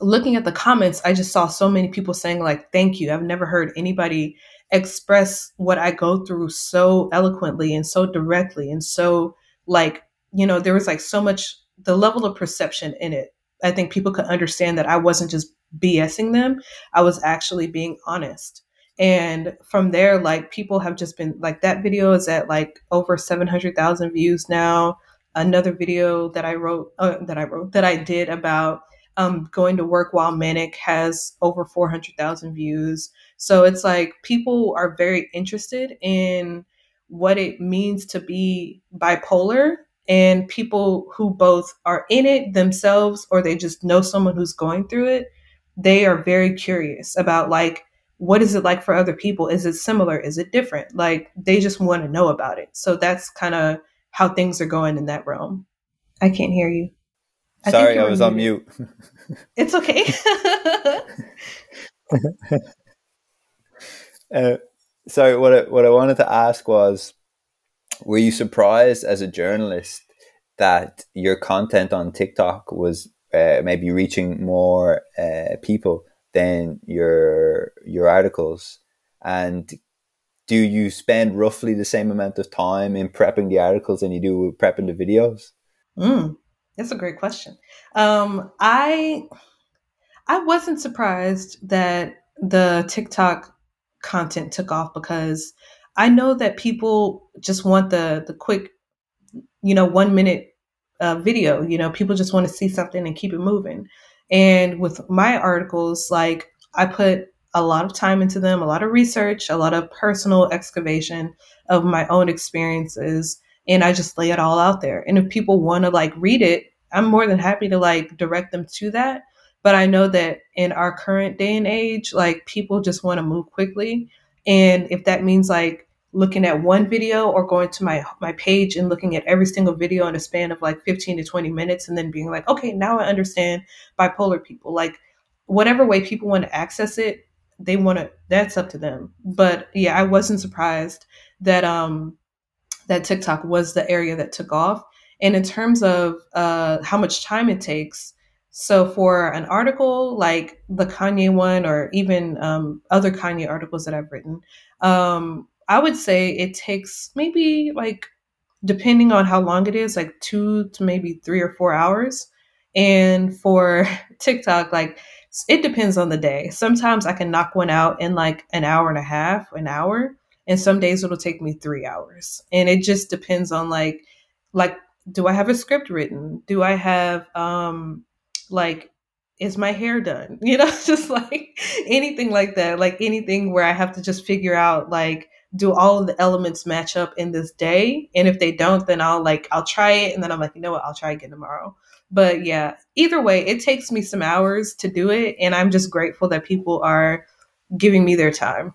C: looking at the comments, I just saw so many people saying like, "Thank you. I've never heard anybody express what I go through so eloquently and so directly and so like, you know, there was like so much the level of perception in it. I think people could understand that I wasn't just BSing them. I was actually being honest. And from there, like people have just been like that video is at like over 700,000 views now. Another video that I wrote, uh, that I wrote, that I did about um, going to work while manic has over 400,000 views. So it's like people are very interested in what it means to be bipolar and people who both are in it themselves or they just know someone who's going through it they are very curious about like what is it like for other people? Is it similar? Is it different? Like they just want to know about it. So that's kind of how things are going in that realm. I can't hear you.
B: I sorry i was on mute.
C: It's okay.
B: Uh, sorry what I, what I wanted to ask was were you surprised as a journalist that your content on TikTok was uh, maybe reaching more uh, people than your your articles? And do you spend roughly the same amount of time in prepping the articles than you do prepping the videos?
C: Mm, that's a great question. Um, I I wasn't surprised that the TikTok content took off because I know that people just want the the quick, you know, one minute uh, video. You know, people just want to see something and keep it moving. And with my articles, like I put a lot of time into them, a lot of research, a lot of personal excavation of my own experiences, and I just lay it all out there. And if people want to like read it, I'm more than happy to like direct them to that. But I know that in our current day and age, like people just want to move quickly. And if that means like looking at one video or going to my my page and looking at every single video in a span of like 15 to 20 minutes and then being like, okay, now I understand bipolar people. Like whatever way people want to access it, they want to that's up to them. But yeah, I wasn't surprised that um that TikTok was the area that took off. And in terms of uh how much time it takes, so for an article like the Kanye one, or even um, other Kanye articles that I've written, um, I would say it takes maybe like, depending on how long it is, like two to maybe three or four hours. And for TikTok, like it depends on the day. Sometimes I can knock one out in like an hour and a half, an hour, and some days it'll take me three hours. And it just depends on like, like, do I have a script written? Do I have um like is my hair done? You know, just like anything like that, like anything where I have to just figure out like do all of the elements match up in this day? And if they don't, then I'll like I'll try it and then I'm like, you know what, I'll try again tomorrow. But yeah, either way, it takes me some hours to do it and I'm just grateful that people are giving me their time.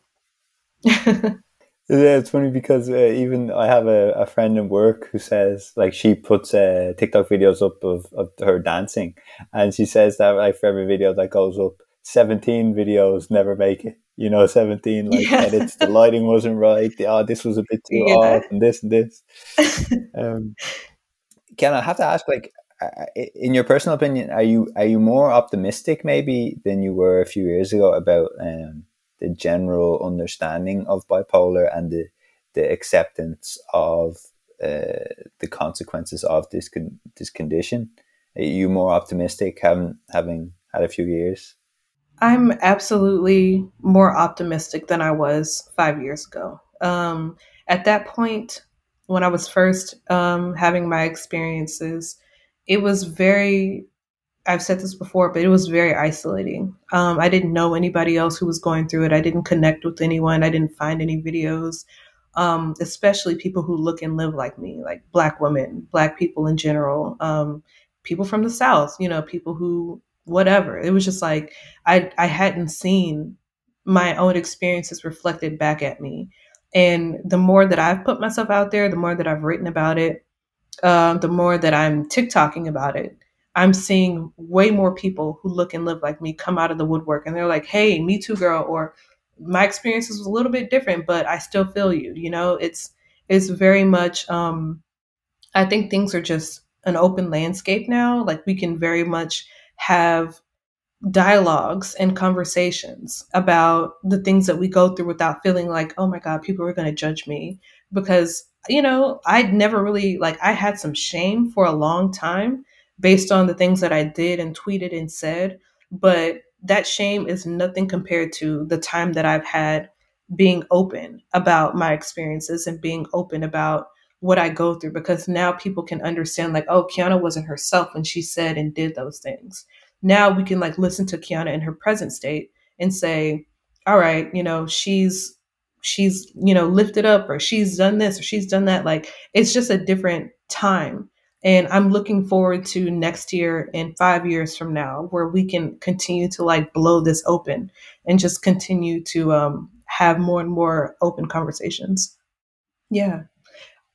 B: Yeah, it's funny because uh, even I have a, a friend in work who says like she puts uh, TikTok videos up of, of her dancing, and she says that like for every video that goes up, seventeen videos never make it. You know, seventeen like yeah. edits. The lighting wasn't right. The oh, this was a bit too yeah. and this and this. um, can I have to ask, like, in your personal opinion, are you are you more optimistic maybe than you were a few years ago about um, the general understanding of bipolar and the the acceptance of uh, the consequences of this con- this condition? Are you more optimistic having having had a few years?
C: I'm absolutely more optimistic than I was five years ago. Um, at that point, when I was first um, having my experiences, it was very I've said this before, but it was very isolating. Um, I didn't know anybody else who was going through it. I didn't connect with anyone. I didn't find any videos, um, especially people who look and live like me, like Black women, Black people in general, um, people from the South, you know, people who, whatever. It was just like I, I hadn't seen my own experiences reflected back at me. And the more that I've put myself out there, the more that I've written about it, uh, the more that I'm TikToking about it I'm seeing way more people who look and live like me come out of the woodwork and they're like, hey, me too, girl, or my experience was a little bit different, but I still feel you. You know, it's it's very much um I think things are just an open landscape now. Like we can very much have dialogues and conversations about the things that we go through without feeling like, oh my God, people are going to judge me. Because, you know, I'd never really, like, I had some shame for a long time based on the things that I did and tweeted and said. But that shame is nothing compared to the time that I've had being open about my experiences and being open about what I go through because now people can understand like, oh, Kiana wasn't herself when she said and did those things. Now we can like listen to Kiana in her present state and say, all right, you know, she's she's, you know, lifted up or she's done this or she's done that. Like it's just a different time and i'm looking forward to next year and five years from now where we can continue to like blow this open and just continue to um, have more and more open conversations. Yeah.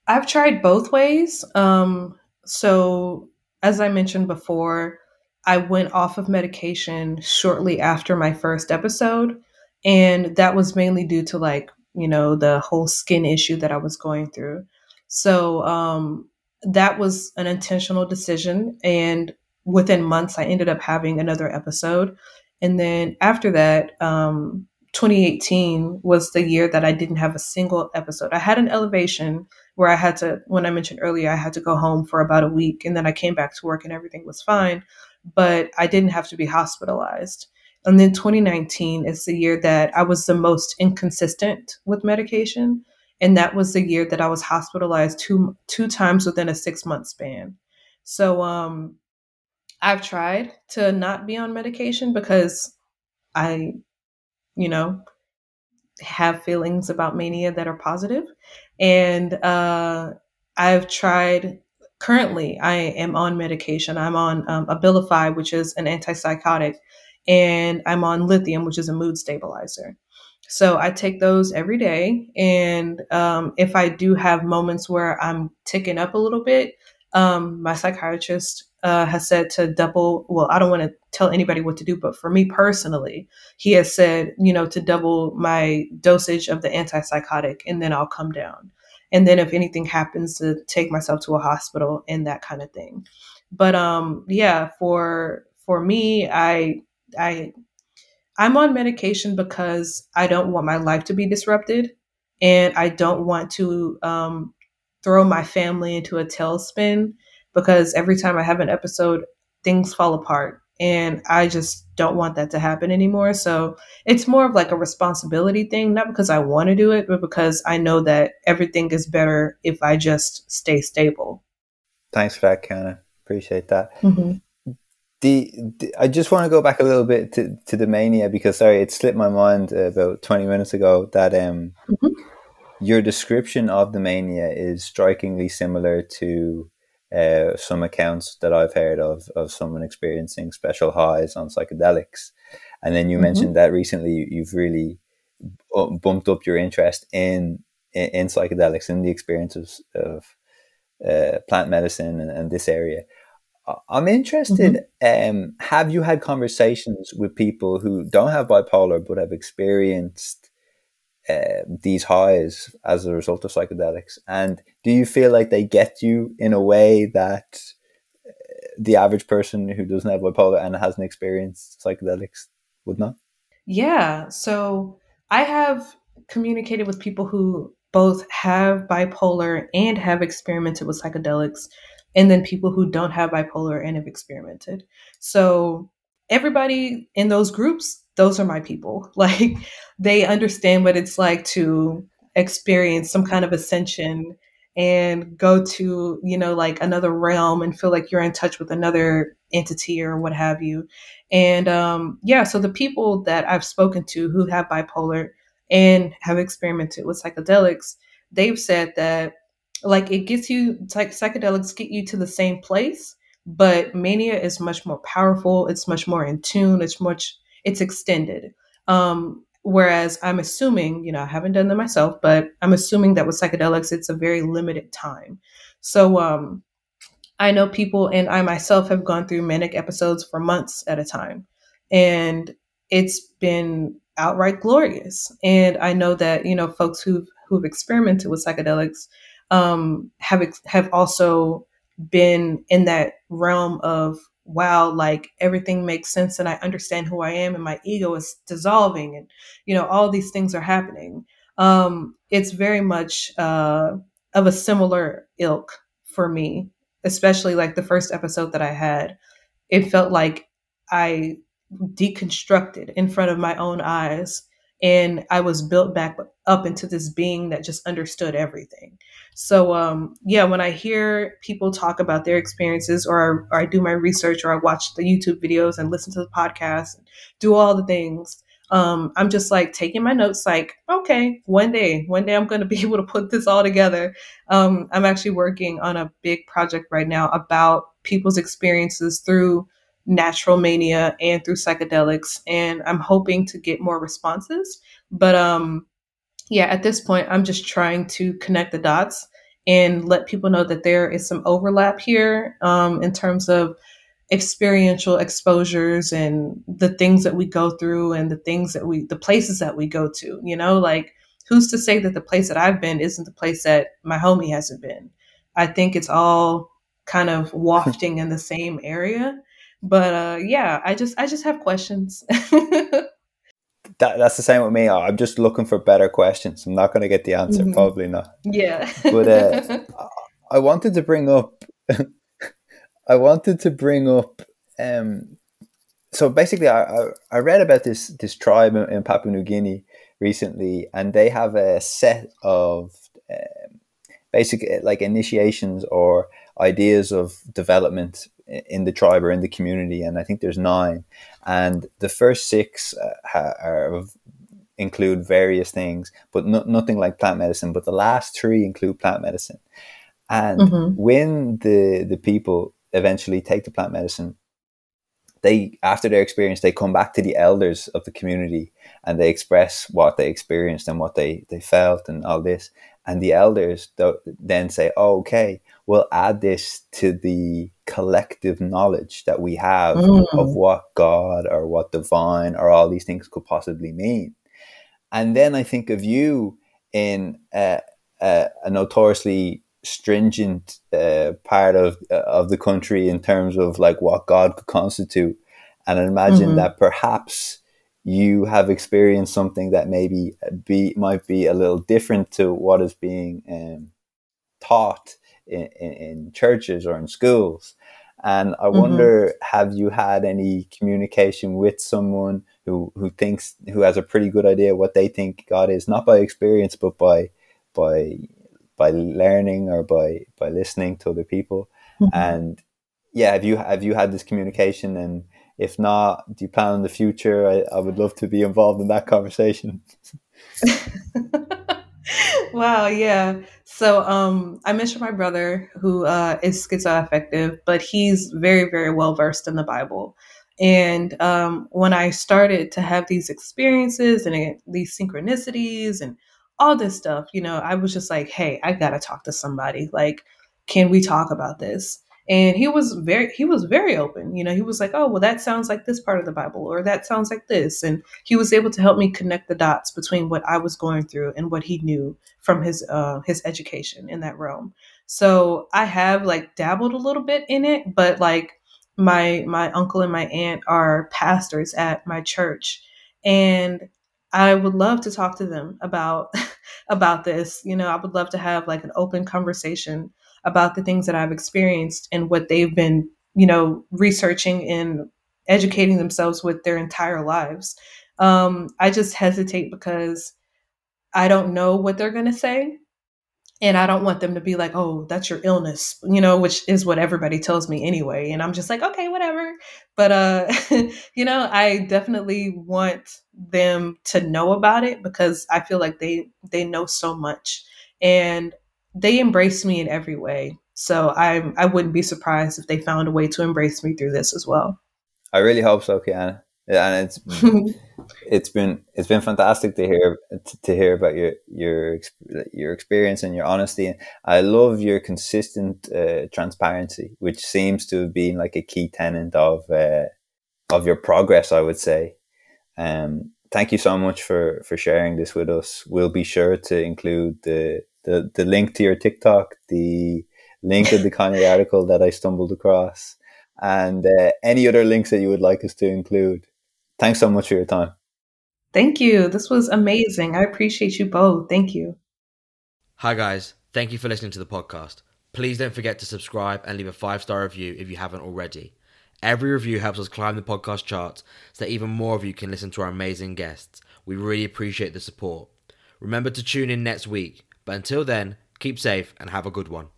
C: I've tried both ways. Um, so as i mentioned before i went off of medication shortly after my first episode and that was mainly due to like you know the whole skin issue that i was going through. So um, that was an intentional decision. And within months, I ended up having another episode. And then after that, um, 2018 was the year that I didn't have a single episode. I had an elevation where I had to, when I mentioned earlier, I had to go home for about a week and then I came back to work and everything was fine, but I didn't have to be hospitalized. And then 2019 is the year that I was the most inconsistent with medication and that was the year that I was hospitalized two two times within a six month span. So um, I've tried to not be on medication because I, you know, have feelings about mania that are positive, and uh, I've tried. Currently, I am on medication. I'm on um, Abilify, which is an antipsychotic, and I'm on lithium, which is a mood stabilizer. So I take those every day. And um, if I do have moments where I'm ticking up a little bit, um, my psychiatrist uh, has said to double, well, I don't want to tell anybody what to do, but for me personally, he has said, you know, to double my dosage of the antipsychotic and then I'll come down. And then if anything happens, to take myself to a hospital and that kind of thing. But um, yeah, for for me, I I I'm on medication because I don't want my life to be disrupted and I don't want to um, throw my family into a tailspin because every time I have an episode, things fall apart. And I just don't want that to happen anymore. So it's more of like a responsibility thing, not because I want to do it, but because I know that everything is better if I just stay stable.
B: Thanks for that, Kiana. Appreciate that. Mm-hmm the, the, I just want to go back a little bit to, to the mania because sorry, it slipped my mind about twenty minutes ago that um mm-hmm. your description of the mania is strikingly similar to uh, some accounts that I've heard of of someone experiencing special highs on psychedelics. And then you mm-hmm. mentioned that recently you've really bumped up your interest in in, in psychedelics and the experiences of uh, plant medicine and, and, this area. I'm interested. Mm-hmm. Um, have you had conversations with people who don't have bipolar but have experienced uh, these highs as a result of psychedelics? And do you feel like they get you in a way that uh, the average person who doesn't have bipolar and hasn't experienced psychedelics would not?
C: Yeah. So I have communicated with people who both have bipolar and have experimented with psychedelics, and then people who don't have bipolar and have experimented. So everybody in those groups, those are my people. Like they understand what it's like to experience some kind of ascension and go to, you know, like another realm and feel like you're in touch with another entity or what have you. And um, yeah, so the people that I've spoken to who have bipolar, and have experimented with psychedelics, they've said that like it gets you like psychedelics get you to the same place, but mania is much more powerful. It's much more in tune. It's much it's extended. Um, whereas I'm assuming, you know, I haven't done them myself, but I'm assuming that with psychedelics, it's a very limited time. So um, I know people, and I myself have gone through manic episodes for months at a time, and it's been outright glorious. And I know that you know folks who've who've experimented with psychedelics um, have have also been in that realm of wow, like everything makes sense and I understand who I am and my ego is dissolving and you know all these things are happening. Um, it's very much uh, of a similar ilk for me, especially like the first episode that I had. It felt like I deconstructed in front of my own eyes and I was built back up into this being that just understood everything. So um, yeah, when I hear people talk about their experiences, or, or I do my research, or I watch the YouTube videos and listen to the podcast, do all the things, um, I'm just like taking my notes, like okay, one day, one day I'm going to be able to put this all together. Um, I'm actually working on a big project right now about people's experiences through natural mania and through psychedelics and i'm hoping to get more responses. But um yeah at this point i'm just trying to connect the dots and let people know that there is some overlap here um, in terms of experiential exposures and the things that we go through and the things that we the places that we go to you know? Like who's to say that the place that i've been isn't the place that my homie hasn't been? I think it's all kind of wafting in the same area but uh, yeah, I just I just have questions.
B: that that's the same with me. I'm just looking for better questions. I'm not going to get the answer, mm-hmm. probably not.
C: Yeah.
B: but uh, I wanted to bring up. I wanted to bring up. Um, so basically, I, I, I read about this this tribe in, in, Papua New Guinea recently, and they have a set of um, basic like initiations or ideas of development in the tribe or in the community, and I think there's nine, and the first six uh, are, include various things, but no, nothing like plant medicine. But the last three include plant medicine, and mm-hmm. when the the people eventually take the plant medicine, they after their experience they come back to the elders of the community and they express what they experienced and what they they felt and all this, and the elders then say, oh, "Okay, we'll add this to the collective knowledge that we have mm. of what God or what divine or all these things could possibly mean. And then I think of you in a, notoriously stringent uh, part of uh, of the country in terms of like what God could constitute, and I imagine mm-hmm. that perhaps you have experienced something that maybe be might be a little different to what is being um, taught in, in, in churches or in schools. And I mm-hmm. wonder, have you had any communication with someone who, who thinks, who has a pretty good idea what they think God is, not by experience, but by, by, by learning or by, by listening to other people? Mm-hmm. And yeah, have you, have you had this communication? And if not, do you plan in the future? I, I would love to be involved in that conversation.
C: wow, yeah. So um I mentioned my brother who uh is schizoaffective, but he's very, very well versed in the Bible. And um when I started to have these experiences and uh, these synchronicities and all this stuff, you know, I was just like, hey, I gotta talk to somebody. Like, can we talk about this? And he was very he was very open you know he was like oh well that sounds like this part of the bible or that sounds like this and he was able to help me connect the dots between what i was going through and what he knew from his uh his education in that realm. So i have like dabbled a little bit in it but like my my uncle and my aunt are pastors at my church and i would love to talk to them about about this you know i would love to have like an open conversation about the things that I've experienced and what they've been, you know, researching and educating themselves with their entire lives. Um, I just hesitate because I don't know what they're going to say. And I don't want them to be like, oh, that's your illness, you know, which is what everybody tells me anyway. And I'm just like, okay, whatever. But, uh, you know, I definitely want them to know about it because I feel like they, they know so much. And they embrace me in every way. So I I wouldn't be surprised if they found a way to embrace me through this as well.
B: I really hope so, Kiana. Yeah, and it's it's been it's been fantastic to hear to hear about your your your experience and your honesty. I love your consistent uh, transparency, which seems to have been like a key tenant of uh, of your progress. I would say. Um, thank you so much for for sharing this with us. We'll be sure to include the the the link to your TikTok, the link of the Kanye article that I stumbled across, and uh, any other links that you would like us to include. Thanks so much for your time.
C: Thank you. This was amazing. I appreciate you both. Thank you.
D: Hi, guys. Thank you for listening to the podcast. Please don't forget to subscribe and leave a five star review if you haven't already. Every review helps us climb the podcast charts so that even more of you can listen to our amazing guests. We really appreciate the support. Remember to tune in next week but until then, keep safe and have a good one.